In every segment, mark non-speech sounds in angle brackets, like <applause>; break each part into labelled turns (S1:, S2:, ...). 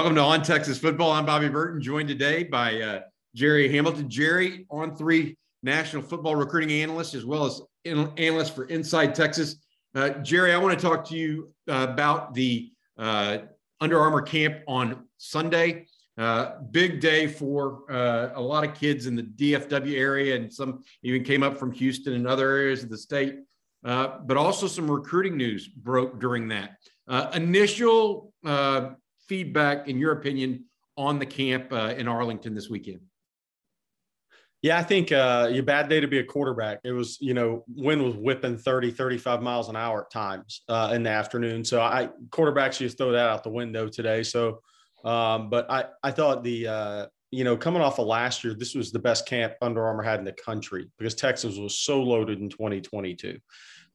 S1: Welcome to On Texas Football. I'm Bobby Burton, joined today by uh, Jerry Hamilton. Jerry, on three national football recruiting analyst, as well as in, analyst for Inside Texas. Uh, Jerry, I want to talk to you uh, about the uh, Under Armour camp on Sunday. Uh, big day for uh, a lot of kids in the DFW area, and some even came up from Houston and other areas of the state. but also some recruiting news broke during that. initial feedback, in your opinion, on the camp uh, in Arlington this weekend?
S2: Yeah, I think uh, your bad day to be a quarterback. It was, you know, wind was whipping 30, 35 miles an hour at times uh, in the afternoon. So I quarterbacks just throw that out the window today. So, um, but I, I thought the, uh, you know, coming off of last year, this was the best camp Under Armour had in the country because Texas was so loaded in 2022.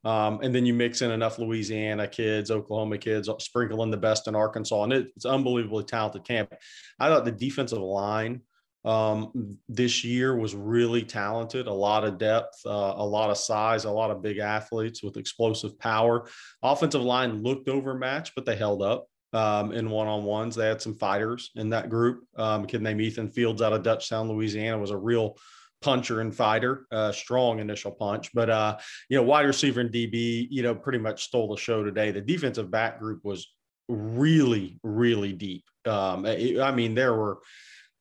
S2: Um, and then you mix in enough Louisiana kids, Oklahoma kids, sprinkle in the best in Arkansas, and it, it's unbelievably talented camp. I thought the defensive line um, this year was really talented, a lot of depth, uh, a lot of size, a lot of big athletes with explosive power. Offensive line looked overmatched, but they held up. Um, in one-on-ones, they had some fighters in that group. Um, a kid named Ethan Fields out of Dutchtown, Louisiana, was a real puncher and fighter, uh, strong initial punch. But uh, you know, wide receiver and DB, you know, pretty much stole the show today. The defensive back group was really, really deep. Um, it, I mean, there were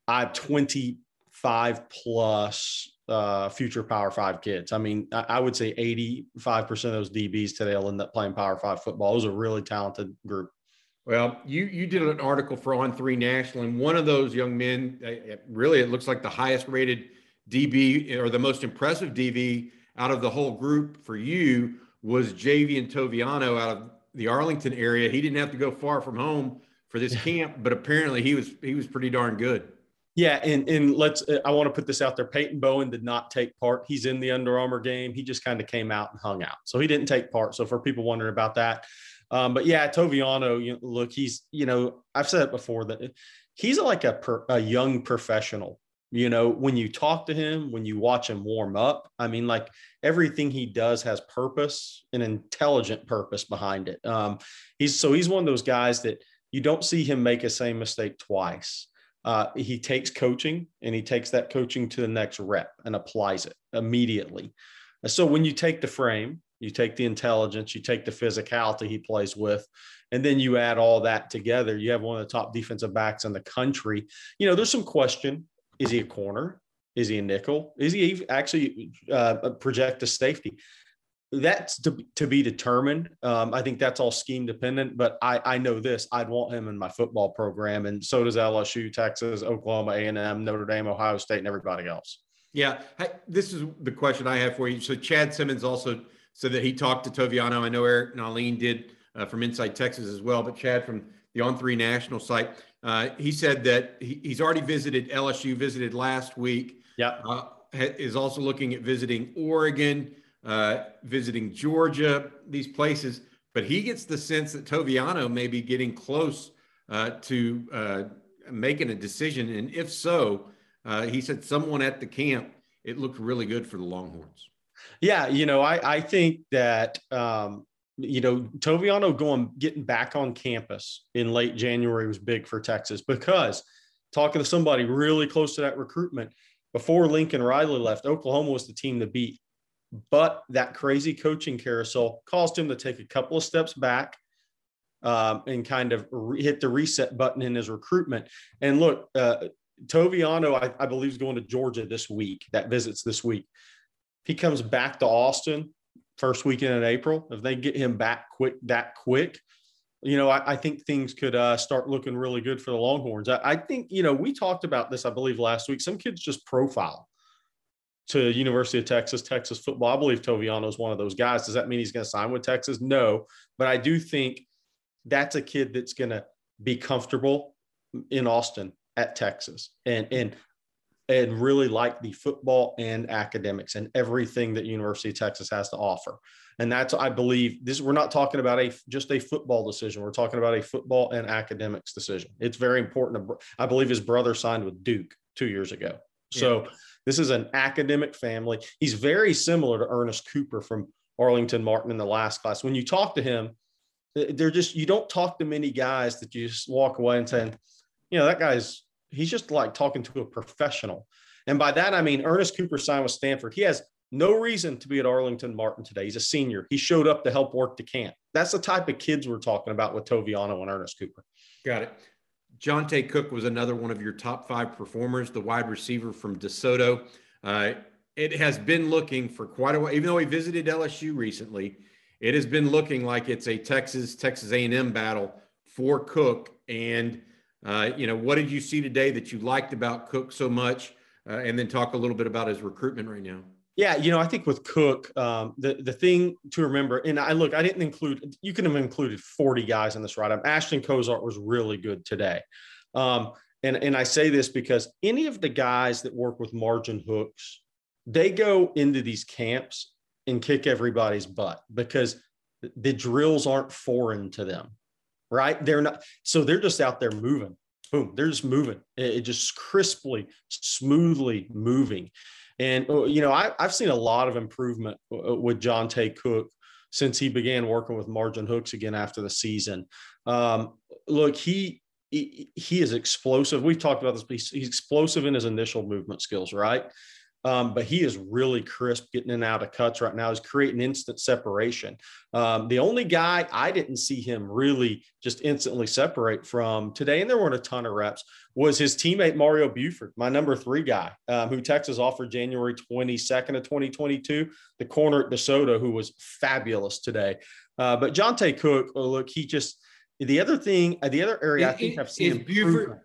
S2: I 25 plus uh, future Power Five kids. I mean, I, I would say 85% of those DBs today will end up playing Power Five football. It was a really talented group.
S1: Well, you you did an article for On Three National, and one of those young men, really, it looks like the highest rated DB or the most impressive DB out of the whole group for you was Javien Toviano out of the Arlington area. He didn't have to go far from home for this <laughs> camp, but apparently he was he was pretty darn good.
S2: Yeah, and and let's I want to put this out there. Peyton Bowen did not take part. He's in the Under Armour game. He just kind of came out and hung out, so he didn't take part. So for people wondering about that, um, but yeah, Toviano, you know, look, he's you know I've said it before that he's like a per, a young professional you know when you talk to him when you watch him warm up i mean like everything he does has purpose an intelligent purpose behind it. Um, he's so he's one of those guys that you don't see him make a same mistake twice. Uh, he takes coaching and he takes that coaching to the next rep and applies it immediately. So when you take the frame you take the intelligence you take the physicality he plays with and then you add all that together you have one of the top defensive backs in the country. You know there's some question is he a corner? Is he a nickel? Is he actually uh, project a safety? That's to, to be determined. Um, I think that's all scheme dependent, but I, I know this. I'd want him in my football program, and so does LSU, Texas, Oklahoma, A&M, Notre Dame, Ohio State, and everybody else.
S1: Yeah, this is the question I have for you. So Chad Simmons also said that he talked to Toviano. I know Eric Nahlin did uh, from Inside Texas as well, but Chad from the On Three National site uh, he said that he, he's already visited LSU, visited last week.
S2: Yeah.
S1: Uh, is also looking at visiting Oregon, uh, visiting Georgia, these places. But he gets the sense that Toviano may be getting close uh, to uh, making a decision. And if so, uh, he said someone at the camp, it looked really good for the Longhorns.
S2: Yeah, you know, I, I think that um, you know, Toviano going getting back on campus in late January was big for Texas because talking to somebody really close to that recruitment before Lincoln Riley left, Oklahoma was the team to beat. But that crazy coaching carousel caused him to take a couple of steps back um, and kind of re- hit the reset button in his recruitment. And look, uh, Toviano, I, I believe, is going to Georgia this week. That visits this week. He comes back to Austin first weekend in April. If they get him back quick, that quick, you know, I, I think things could uh, start looking really good for the Longhorns. I, I, think, you know, we talked about this, I believe, last week. Some kids just profile to University of Texas, Texas football. I believe Toviano is one of those guys. Does that mean he's going to sign with Texas? No, but I do think that's a kid that's going to be comfortable in Austin at Texas and and and really like the football and academics and everything that University of Texas has to offer. And that's I believe this we're not talking about a just a football decision. We're talking about a football and academics decision. It's very important. I believe his brother signed with Duke 2 years ago. So yeah. this is an academic family. He's very similar to Ernest Cooper from Arlington Martin in the last class. When you talk to him, they're just you don't talk to many guys that you just walk away and say, you know, that guy's he's just like talking to a professional. And by that I mean Ernest Cooper signed with Stanford. He has no reason to be at Arlington Martin today. He's a senior. He showed up to help work the camp. That's the type of kids we're talking about with Toviano and Ernest Cooper.
S1: Got it. Johntay Cook was another one of your top five performers, the wide receiver from DeSoto. Uh, it has been looking for quite a while, even though he visited LSU recently, it has been looking like it's a Texas Texas A&M battle for Cook. And uh, you know, what did you see today that you liked about Cook so much? Uh, and then talk a little bit about his recruitment right now.
S2: Yeah, you know, I think with Cook, um, the the thing to remember, and I look, I didn't include. You could have included forty guys in this ride. up. Ashton Cozart was really good today, um, and and I say this because any of the guys that work with margin hooks, they go into these camps and kick everybody's butt because the drills aren't foreign to them, right? They're not, so they're just out there moving. Boom, they're just moving. It, it just crisply, smoothly moving. And, uh, you know, I, have seen a lot of improvement with John with Johntay Cook since he began working with margin hooks again after the season. Um, look, he, he, is explosive. We've talked about this. He's explosive in his initial movement skills, right? Um, but he is really crisp getting in and out of cuts right now. He's creating instant separation. Um, the only guy I didn't see him really just instantly separate from today, and there weren't a ton of reps, was his teammate Mario Buford, my number three guy, um, who Texas offered January 22nd of 2022, the corner at DeSoto, who was fabulous today. Uh, but Johntay Cook, oh, look, he just the other thing, the other area I think I've seen
S1: Buford.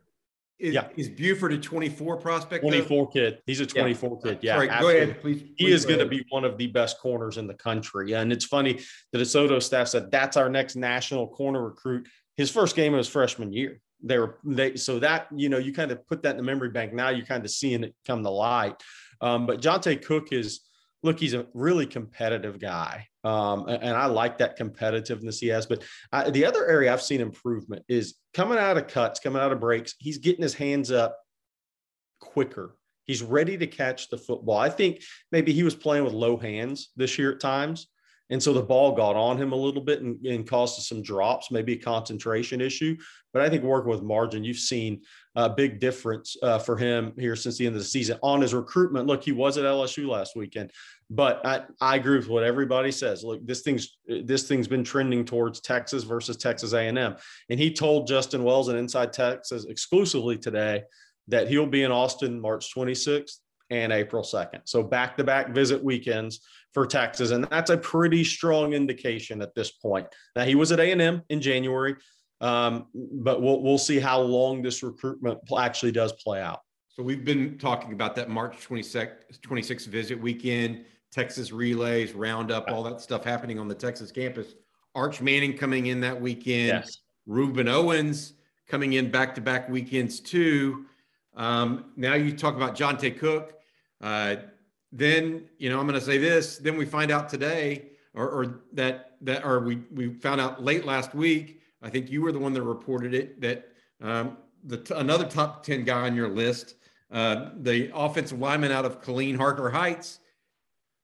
S1: Is, yeah. is Buford a 24 prospect?
S2: 24 though? kid. He's a 24 yeah. kid. Yeah. Right, go ahead, please. please he is going to be one of the best corners in the country. And it's funny, the DeSoto staff said that's our next national corner recruit. His first game of his freshman year. They were they so that you know you kind of put that in the memory bank. Now you're kind of seeing it come to light. Um, but Johntay Cook is look, he's a really competitive guy. Um, and I like that competitiveness he has. But I, the other area I've seen improvement is coming out of cuts, coming out of breaks. He's getting his hands up quicker. He's ready to catch the football. I think maybe he was playing with low hands this year at times. And so the ball got on him a little bit and, and caused some drops, maybe a concentration issue. But I think working with margin, you've seen a big difference uh, for him here since the end of the season on his recruitment. Look, he was at LSU last weekend, but I, I agree with what everybody says. Look, this thing's this thing's been trending towards Texas versus Texas A&M, and he told Justin Wells and Inside Texas exclusively today that he'll be in Austin March 26th and April 2nd. So back to back visit weekends for Texas. And that's a pretty strong indication at this point. Now, he was at A&M in January, um, but we'll, we'll see how long this recruitment actually does play out.
S1: So we've been talking about that March 26th, 26th visit weekend, Texas relays, roundup, all that stuff happening on the Texas campus. Arch Manning coming in that weekend. Yes. Rueben Owens coming in back to back weekends too. Um, now you talk about Johntay Cook. Uh, then you know I'm going to say this. Then we find out today, or, or that that, or we we found out late last week. I think you were the one that reported it that um, the another top ten guy on your list, uh, the offensive lineman out of Killeen Harker Heights,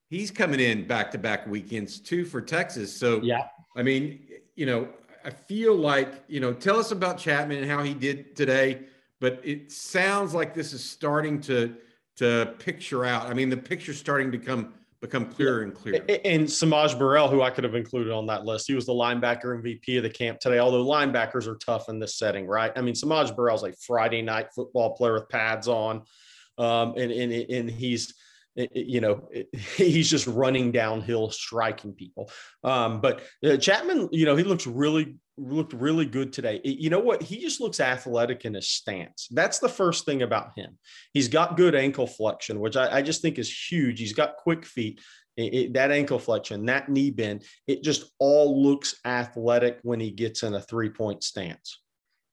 S1: he's coming in back to back weekends too for Texas. So
S2: yeah,
S1: I mean, you know, I feel like you know, tell us about Chapman and how he did today. But it sounds like this is starting to to picture out. I mean, the picture's starting to come become clearer and clearer.
S2: And Samaj Burrell, who I could have included on that list, he was the linebacker MVP of the camp today. Although linebackers are tough in this setting, right? I mean, Samaj Burrell's a Friday night football player with pads on, um, and and and he's you know, <laughs> he's just running downhill, striking people. Um, but uh, Chapman, you know, he looks really looked really good today. You know what? He just looks athletic in his stance. That's the first thing about him. He's got good ankle flexion, which I, I just think is huge. He's got quick feet. it, it, that ankle flexion, that knee bend, it just all looks athletic when he gets in a three point stance.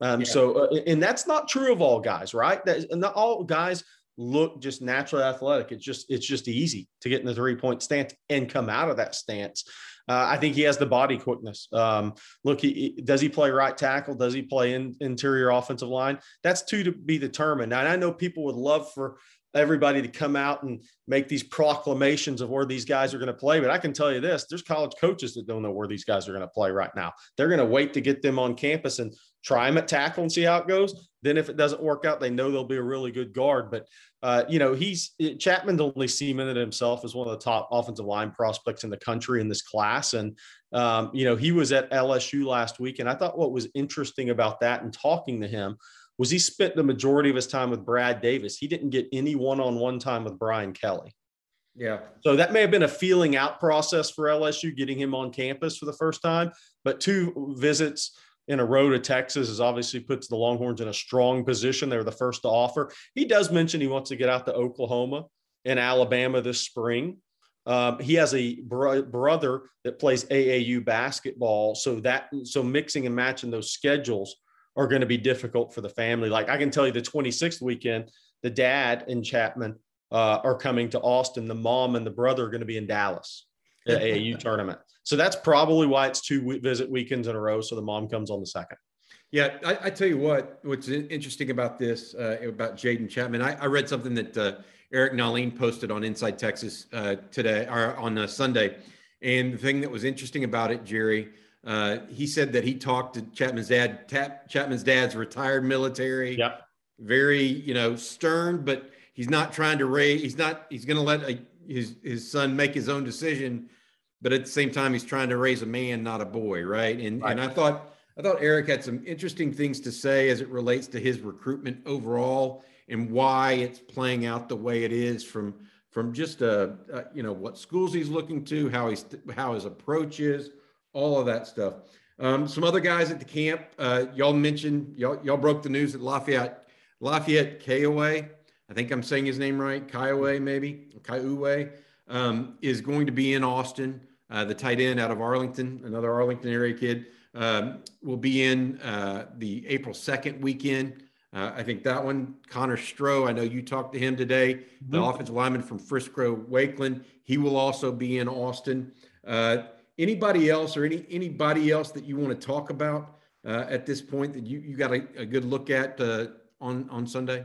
S2: Um, yeah. So, uh, and that's not true of all guys, right? That not all guys look just naturally athletic. It's just it's just easy to get in the three point stance and come out of that stance. Uh, I think he has the body quickness. Um, look, he, does he play right tackle? Does he play in, interior offensive line? That's two to be determined. And I know people would love for everybody to come out and make these proclamations of where these guys are going to play. But I can tell you this there's college coaches that don't know where these guys are going to play right now. They're going to wait to get them on campus and try them at tackle and see how it goes. Then if it doesn't work out, they know they'll be a really good guard. But uh, you know, he's Chapman's only cemented himself as one of the top offensive line prospects in the country in this class. And um, you know, he was at LSU last week, and I thought what was interesting about that and talking to him was he spent the majority of his time with Brad Davis. He didn't get any one-on-one time with Brian Kelly.
S1: Yeah.
S2: So that may have been a feeling out process for LSU getting him on campus for the first time, but two visits in a row to Texas is obviously puts the Longhorns in a strong position. They were the first to offer. He does mention he wants to get out to Oklahoma and Alabama this spring. Um, he has a bro- brother that plays AAU basketball, so that so mixing and matching those schedules are going to be difficult for the family. Like I can tell you, the 26th weekend, the dad and Chapman uh, are coming to Austin. The mom and the brother are going to be in Dallas at AAU <laughs> tournament. So that's probably why it's two visit weekends in a row. So the mom comes on the second.
S1: Yeah, I, I tell you what, what's interesting about this, uh, about Jaden Chapman, I, I, read something that uh, Eric Nahlin posted on Inside Texas uh, today or on uh, Sunday. And the thing that was interesting about it, Jerry, uh, he said that he talked to Chapman's dad. Tap, Chapman's dad's retired military.
S2: Yeah.
S1: Very, you know, stern, but he's not trying to raise. He's not. He's going to let a, his his son make his own decision, but at the same time, he's trying to raise a man, not a boy, right? And right. and I thought I thought Eric had some interesting things to say as it relates to his recruitment overall and why it's playing out the way it is from from just a, a you know what schools he's looking to, how he's how his approach is all of that stuff. Um, some other guys at the camp, uh, y'all mentioned, y'all, y'all broke the news that Lafayette, Lafayette Kiowa, I think I'm saying his name right, Kiowa maybe, Kiowa, um, is going to be in Austin. Uh, the tight end out of Arlington, another Arlington area kid, um, will be in uh, the April 2nd weekend. Uh, I think that one, Connor Stroh, I know you talked to him today, the mm-hmm. offensive lineman from Frisco Wakeland. He will also be in Austin. Uh, anybody else or any anybody else that you want to talk about uh, at this point that you you got a, a good look at uh, on on Sunday?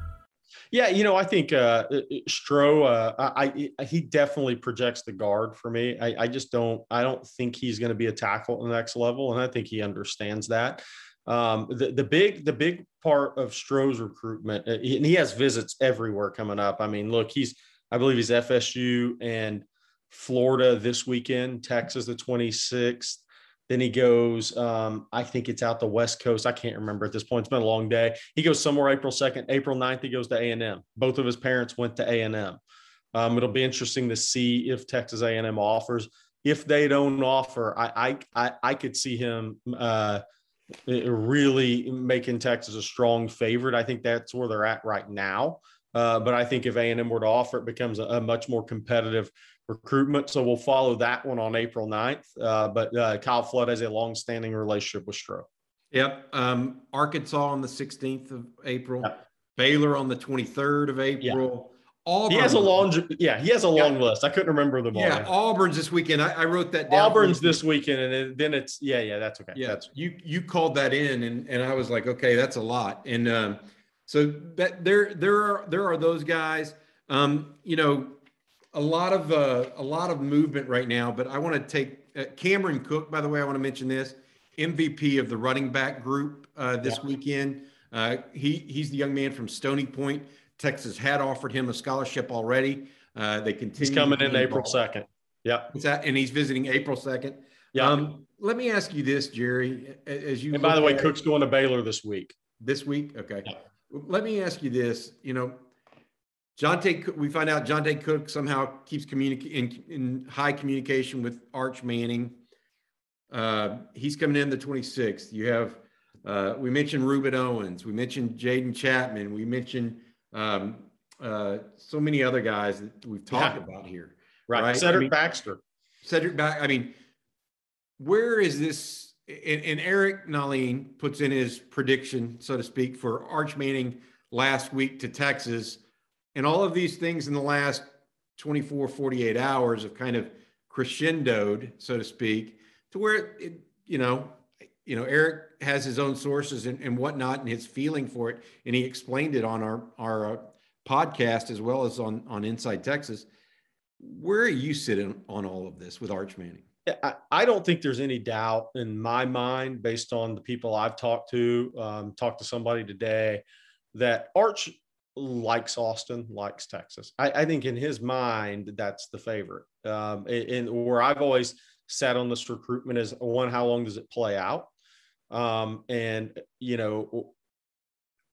S2: Yeah, you know, I think uh, uh Stroh, uh, I, I, he definitely projects the guard for me. I, I just don't, I don't think he's going to be a tackle at the next level, and I think he understands that. Um, the, the big, the big part of Stroh's recruitment, uh, and he has visits everywhere coming up. I mean, look, he's, I believe he's FSU and Florida this weekend, Texas the 26th. Then he goes, um, I think it's out the West Coast. I can't remember at this point. It's been a long day. He goes somewhere April 2nd. April 9th, he goes to A&M. Both of his parents went to A&M. Um, it'll be interesting to see if Texas A&M offers. If they don't offer, I I I, could see him uh, really making Texas a strong favorite. I think that's where they're at right now. Uh, but I think if A&M were to offer, it becomes a, a much more competitive recruitment. So we'll follow that one on April 9th. Uh, but uh, Kyle Flood has a long-standing relationship with Stroh.
S1: Yep. Um, Arkansas on the 16th of April. Yep. Baylor on the 23rd of April. Yeah.
S2: Auburn. He has a long, yeah, he has a long yeah. list. I couldn't remember them all.
S1: Yeah, Auburn's this weekend. I, I wrote that down.
S2: Auburn's this weekend, and then it's yeah, yeah, that's okay.
S1: Yeah,
S2: that's
S1: you you called that in, and and I was like, okay, that's a lot. And um, so that there there are there are those guys. Um, you know, a lot of uh, a lot of movement right now. But I want to take uh, Cameron Cook. By the way, I want to mention this MVP of the running back group uh, this yeah. weekend. Uh, he he's the young man from Stony Point. Texas had offered him a scholarship already. Uh, they continue.
S2: He's coming in April second. Yeah.
S1: And he's visiting April 2nd.
S2: Yeah.
S1: Um, let me ask you this, Jerry. As you
S2: and by the way, Cook's going to Baylor this week.
S1: This week, okay.
S2: Yeah.
S1: Let me ask you this. You know, Johntay, we find out Johntay Cook somehow keeps communicating in, in, high communication with Arch Manning. Uh, he's coming in the 26th. You have, uh, we mentioned Rueben Owens. We mentioned Jaden Chapman. We mentioned um, uh, so many other guys that we've talked yeah. about here.
S2: Right. right? Cedric I mean, Baxter.
S1: Cedric Baxter. I mean, where is this? And, and Eric Nahlin puts in his prediction, so to speak, for Arch Manning last week to Texas. And all of these things in the last 24, 48 hours have kind of crescendoed, so to speak, to where it, you know, you know, Eric has his own sources and, and whatnot and his feeling for it. And he explained it on our, our uh, podcast as well as on, on Inside Texas. Where are you sitting on all of this with Arch Manning?
S2: I, I don't think there's any doubt in my mind, based on the people I've talked to, um, talked to somebody today, that Arch likes Austin, likes Texas. I, I think in his mind, that's the favorite. Um, and, where I've always sat on this recruitment is one, how long does it play out? Um, and, you know,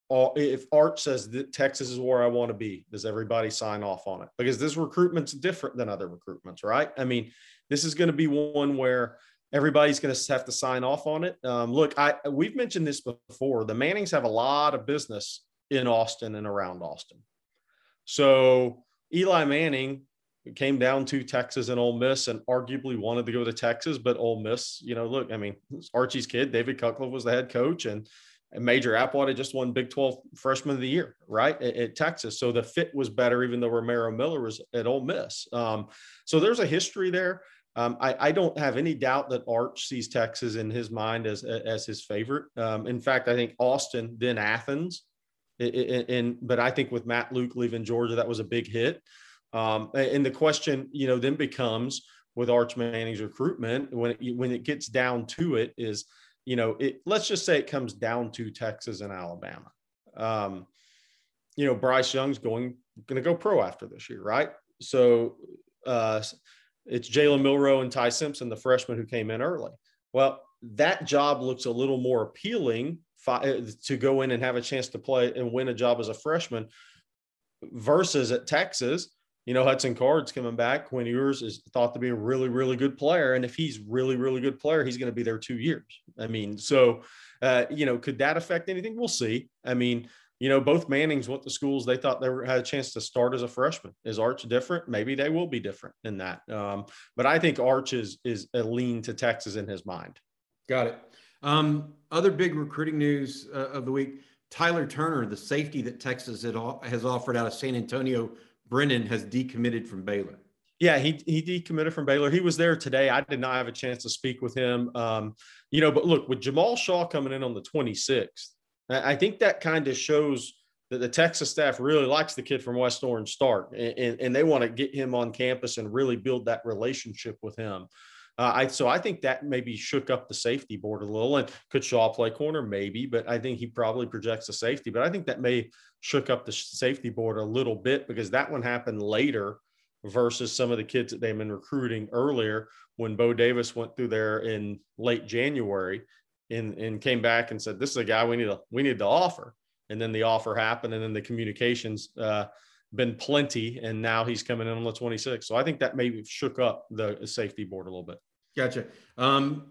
S2: all, if Arch says that Texas is where I want to be, does everybody sign off on it? Because this recruitment's different than other recruitments, right? I mean, this is going to be one where everybody's going to have to sign off on it. Um, look, I we've mentioned this before. The Mannings have a lot of business in Austin and around Austin. So Eli Manning came down to Texas and Ole Miss and arguably wanted to go to Texas, but Ole Miss, you know, look, I mean, Archie's kid, David Cutcliffe was the head coach and Major Applewhite just won Big 12 freshman of the year, right? At, at, Texas. So the fit was better, even though Romaro Miller was at Ole Miss. Um, so there's a history there. Um, I, I, don't have any doubt that Arch sees Texas in his mind as, as his favorite. Um, in fact, I think Austin, then Athens. And, but I think with Matt Luke leaving Georgia, that was a big hit. Um, and the question, you know, then becomes with Arch Manning's recruitment when it, when it gets down to it is – you know, it, let's just say it comes down to Texas and Alabama. Um, you know, Bryce Young's going going to go pro after this year, right? So uh, it's Jalen Milroe and Ty Simpson, the freshman who came in early. Well, that job looks a little more appealing fi- to go in and have a chance to play and win a job as a freshman versus at Texas you know, Hudson Card's coming back. Quinn Ewers is thought to be a really, really good player. And if he's really, really good player, he's going to be there two years. I mean, so, uh, you know, could that affect anything? We'll see. I mean, you know, both Mannings went to schools they thought they were, had a chance to start as a freshman. Is Arch different? Maybe they will be different in that. Um, but I think Arch is, is a lean to Texas in his mind.
S1: Got it. Um, other big recruiting news uh, of the week Tyler Turner, the safety that Texas has offered out of San Antonio Brennan has decommitted from Baylor.
S2: Yeah, he he decommitted from Baylor. He was there today. I did not have a chance to speak with him. Um, you know, but look, with Jamal Shaw coming in on the 26th, I think that kind of shows that the Texas staff really likes the kid from West Orange Stark, and, and they want to get him on campus and really build that relationship with him. Uh, I so I think that maybe shook up the safety board a little. And could Shaw play corner? Maybe, but I think he probably projects a safety. But I think that may shook up the safety board a little bit because that one happened later versus some of the kids that they've been recruiting earlier when Bo Davis went through there in late January and, and came back and said, this is a guy we need to, we need to offer. And then the offer happened and then the communications uh, been plenty. And now he's coming in on the 26th. So I think that maybe shook up the safety board a little bit.
S1: Gotcha. Um,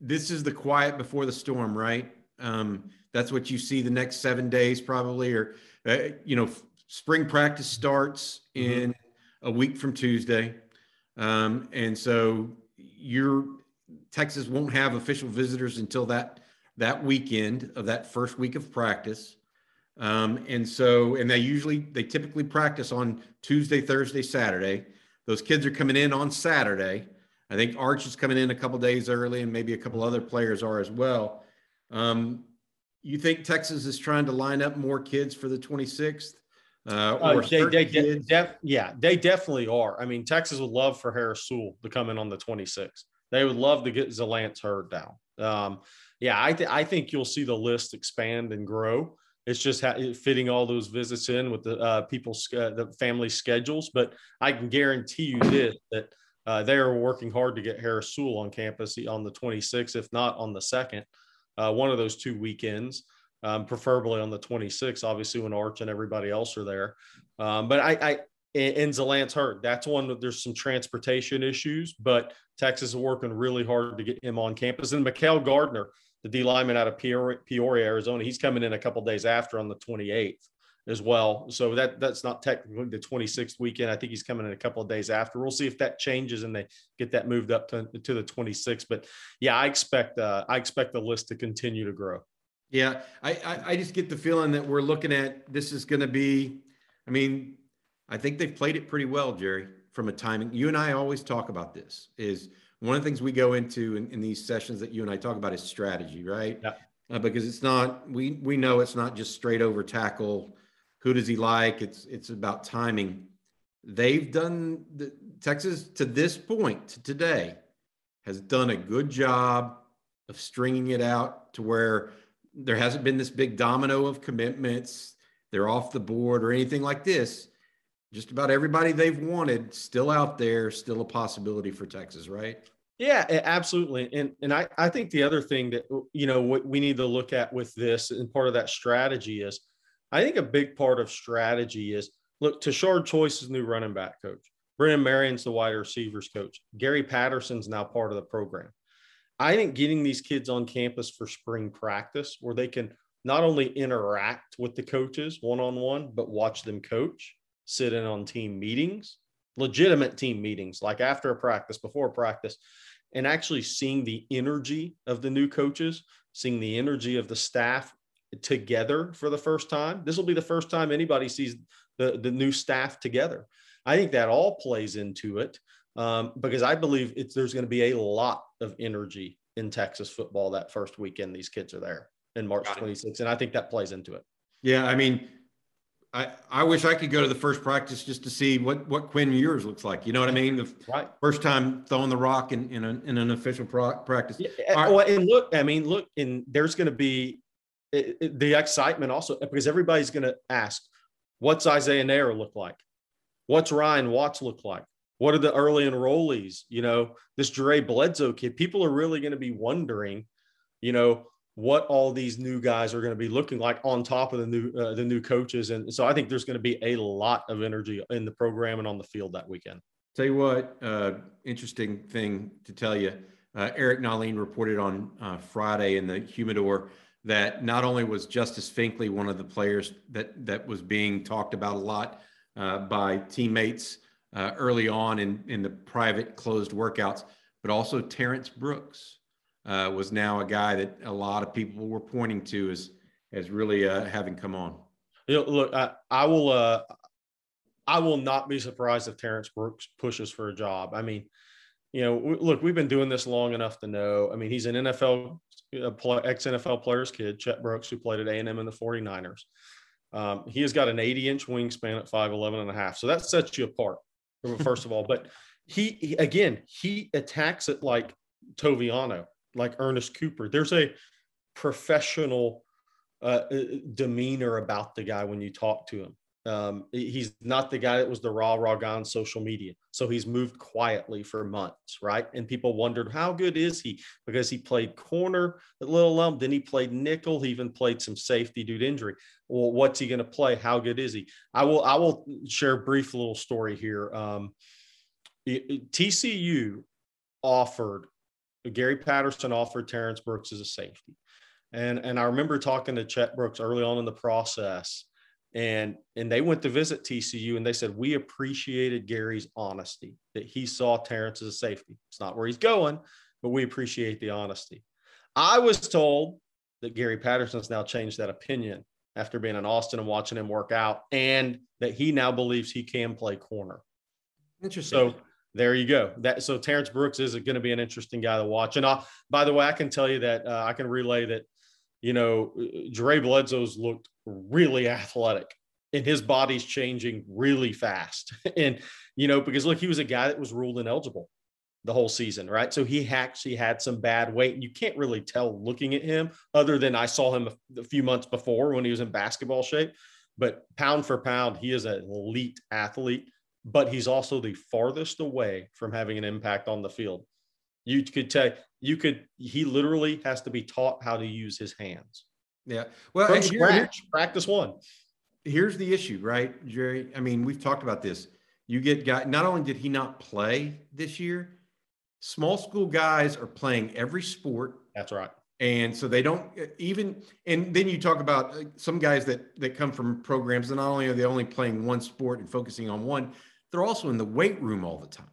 S1: this is the quiet before the storm, right? Um, that's what you see the next seven days, probably, or uh, you know, spring practice starts mm-hmm. in a week from Tuesday, um, and so your Texas won't have official visitors until that that weekend of that first week of practice. Um, and so, and they usually, they typically practice on Tuesday, Thursday, Saturday. Those kids are coming in on Saturday. I think Arch is coming in a couple days early, and maybe a couple other players are as well. Um, you think Texas is trying to line up more kids for the 26th?
S2: Uh, uh, they, they de- def- yeah, they definitely are. I mean, Texas would love for Harris Sewell to come in on the 26th. They would love to get Zalance Heard down. Um, yeah, I, th- I think you'll see the list expand and grow. It's just ha- fitting all those visits in with the uh, people's uh, the family schedules. But I can guarantee you this that Uh, they are working hard to get Harris Sewell on campus on the 26th, if not on the second, uh, one of those two weekends, um, preferably on the 26th, obviously when Arch and everybody else are there. Um, but I, I and Zalance Heard. That's one that there's some transportation issues, but Texas is working really hard to get him on campus. And Mikael Gardner, the D lineman out of Peoria, Peoria Arizona, he's coming in a couple days after on the 28th as well. So that that's not technically the 26th weekend. I think he's coming in a couple of days after. We'll see if that changes and they get that moved up to, to the 26th. But yeah, I expect uh, I expect the list to continue to grow.
S1: Yeah, I, I, I just get the feeling that we're looking at this is going to be. I mean, I think they've played it pretty well, Jerry. From a timing, you and I always talk about this. Is one of the things we go into in, in these sessions that you and I talk about is strategy, right?
S2: Yeah.
S1: Uh, because it's not we we know it's not just straight over tackle who does he like? It's it's about timing. They've done the Texas to this point to today has done a good job of stringing it out to where there hasn't been this big domino of commitments. They're off the board or anything like this. Just about everybody they've wanted still out there, still a possibility for Texas, right?
S2: Yeah, absolutely. And and I, I think the other thing that you know what we need to look at with this and part of that strategy is I think a big part of strategy is look, Tashard Choice is new running back coach. Brennan Marion's the wide receivers coach. Gary Patterson's now part of the program. I think getting these kids on campus for spring practice where they can not only interact with the coaches one on one, but watch them coach, sit in on team meetings, legitimate team meetings, like after a practice, before a practice, and actually seeing the energy of the new coaches, seeing the energy of the staff together for the first time. This will be the first time anybody sees the, the new staff together. I think that all plays into it um, because I believe it's, there's going to be a lot of energy in Texas football that first weekend these kids are there in March 26th. And I think that plays into it.
S1: Yeah. I mean, I, I wish I could go to the first practice just to see what, what Quinn Ewers looks like. You know what I mean? The
S2: right.
S1: first time throwing the rock in, in, a, in an official pro- practice.
S2: Yeah, right. well, and look, I mean, look, and there's going to be it, the excitement also because everybody's going to ask, what's Isaiah Neyor look like? What's Ryan Watts look like? What are the early enrollees? You know, this Dre Bledsoe kid. People are really going to be wondering, you know, what all these new guys are going to be looking like on top of the new uh, the new coaches. And so I think there's going to be a lot of energy in the program and on the field that weekend.
S1: Tell you what, uh, interesting thing to tell you. Uh, Eric Nahlin reported on uh, Friday in the Humidor that not only was Justice Finkley one of the players that that was being talked about a lot uh, by teammates uh, early on in in the private closed workouts, but also Terrence Brooks uh, was now a guy that a lot of people were pointing to as as really uh, having come on.
S2: You know, look, I, I will uh, I will not be surprised if Terrence Brooks pushes for a job. I mean, you know, look, we've been doing this long enough to know. I mean, he's an NFL ex NFL player's kid, Chet Brooks, who played at A&M in the 49ers. Um, he has got an 80 inch wingspan at 5'11 and a half. So that sets you apart, <laughs> first of all. But he, he, again, he attacks it like Toviano, like Ernest Cooper. There's a professional uh, uh demeanor about the guy when you talk to him. Um, he's not the guy that was the raw raw guy on social media. So he's moved quietly for months, right? And people wondered how good is he because he played corner at Little Elm, then he played nickel, he even played some safety due to injury. Well, what's he going to play? How good is he? I will I will share a brief little story here. Um, TCU offered Gary Patterson offered Terrence Brooks as a safety. And, and I remember talking to Chet Brooks early on in the process and and they went to visit TCU and they said we appreciated Gary's honesty that he saw Terrence as a safety. It's not where he's going, but we appreciate the honesty. I was told that Gary Patterson's now changed that opinion after being in Austin and watching him work out, and that he now believes he can play corner.
S1: Interesting.
S2: So there you go. That so Terrence Brooks is going to be an interesting guy to watch. And I, by the way, I can tell you that uh, I can relay that you know, Dre Bledsoe's looked really athletic and his body's changing really fast. <laughs> and, you know, because look, he was a guy that was ruled ineligible the whole season, right? So he actually had some bad weight. And you can't really tell looking at him, other than I saw him a, few months before when he was in basketball shape. But pound for pound, he is an elite athlete. but he's also the farthest away from having an impact on the field. You could tell you could he literally has to be taught how to use his hands.
S1: Yeah. Well,
S2: From
S1: here-
S2: scratch, practice one.
S1: here's the issue, right, Jerry? I mean, we've talked about this. You get guy. Not only did he not play this year, small school guys are playing every sport,
S2: That's right.
S1: and so they don't even. And then you talk about some guys that that come from programs. And not only are they only playing one sport and focusing on one, they're also in the weight room all the time.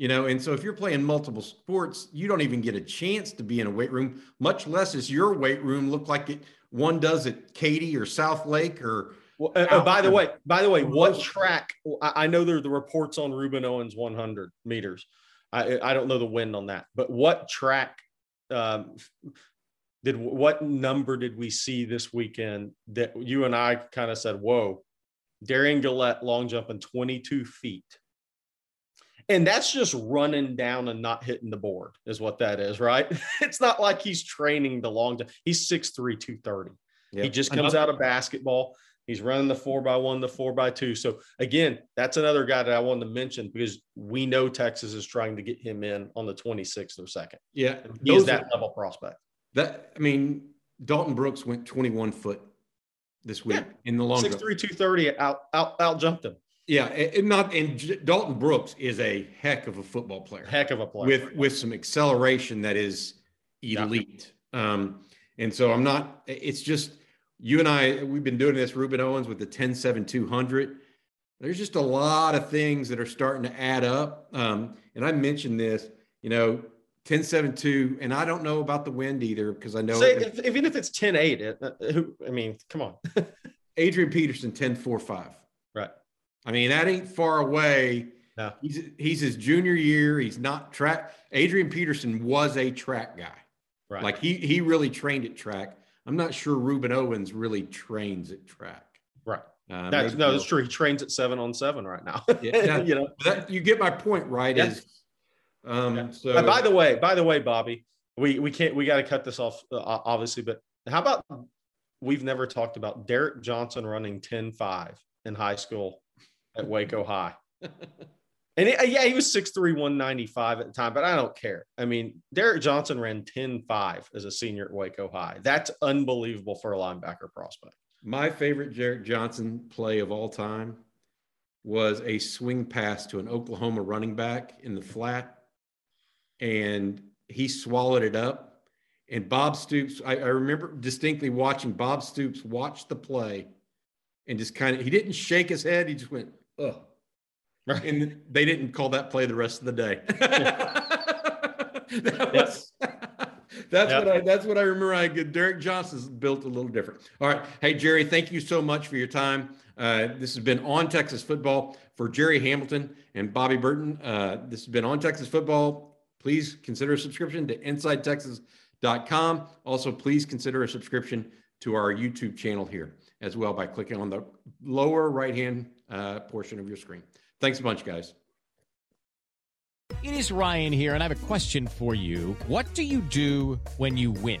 S1: You know, and so if you're playing multiple sports, you don't even get a chance to be in a weight room, much less is your weight room look like it one does at Katy or South Lake or
S2: Well, uh, uh, by the way, by the way, what track? I, I know there are the reports on Rueben Owens 100 meters. I I don't know the wind on that, but what track um, did what number did we see this weekend that you and I kind of said, "Whoa, Darian Gillette long jumping 22 feet." And that's just running down and not hitting the board, is what that is, right? <laughs> It's not like he's training the long jump. He's 6'3, 230.
S1: Yeah.
S2: He just comes out of basketball. He's running the four by one, the four by two. So again, that's another guy that I wanted to mention because we know Texas is trying to get him in on the 26th or second.
S1: Yeah,
S2: He is that
S1: are-
S2: level prospect.
S1: that. I mean, Dalton Brooks went 21 foot this week
S2: Yeah.
S1: in the long
S2: 6'3,
S1: jump.
S2: 230 out, out, out jumped him.
S1: Yeah, and not and Dalton Brooks is a heck of a football player
S2: Heck of a player.
S1: with with some acceleration that is
S2: Yeah.
S1: elite. Um, and so I'm not. It's just you and I. We've been doing this. Rueben Owens with the 10 7 200. There's just a lot of things that are starting to add up. Um, and I mentioned this. You know, 10 7 2, and I don't know about the wind either because I know
S2: Say, if, even if it's 10 8, it, uh, I mean, come on. <laughs>
S1: Adrian Peterson 10 4 5. I mean, that ain't far away.
S2: No.
S1: He's he's his junior year. He's not track. Adrian Peterson was a track guy.
S2: Right.
S1: Like he he really trained at track. I'm not sure Rueben Owens really trains at track.
S2: right.
S1: Uh,
S2: That's, no, that's true. He trains at seven on seven right now. <laughs>
S1: Yeah, <laughs>
S2: you know,
S1: That, you get my point, right?
S2: Yeah.
S1: Is um
S2: Yeah.
S1: so
S2: Uh, by the way, by the way, Bobby, we we can't we got to cut this off uh, obviously, but how about we've never talked about Derek Johnson running 10-5 in high school at Waco High. <laughs> And uh, yeah, he was 6'3, 195 at the time, but I don't care. I mean, Derek Johnson ran 10-5 as a senior at Waco High. That's unbelievable for a linebacker prospect.
S1: my favorite Derek Johnson play of all time was a swing pass to an Oklahoma running back in the flat, and he swallowed it up. And Bob Stoops, I, I remember distinctly watching Bob Stoops watch the play and just kind of, he didn't shake his head. He just went, oh.
S2: Right.
S1: And they didn't call that play the rest of the day. <laughs> that was, <laughs> that's
S2: Yep.
S1: what I, that's what I remember. I get Derek Johnson's built a little different. All right. Hey, Jerry, thank you so much for your time. Uh, this has been on Texas football for Jerry Hamilton and Bobby Burton. Uh, this has been on Texas football. Please consider a subscription to InsideTexas.com. Also, please consider a subscription to our YouTube channel here as well by clicking on the lower right hand uh, portion of your screen. Thanks a bunch, guys.
S3: It is Ryan here, and I have a question for you. What do you do when you win?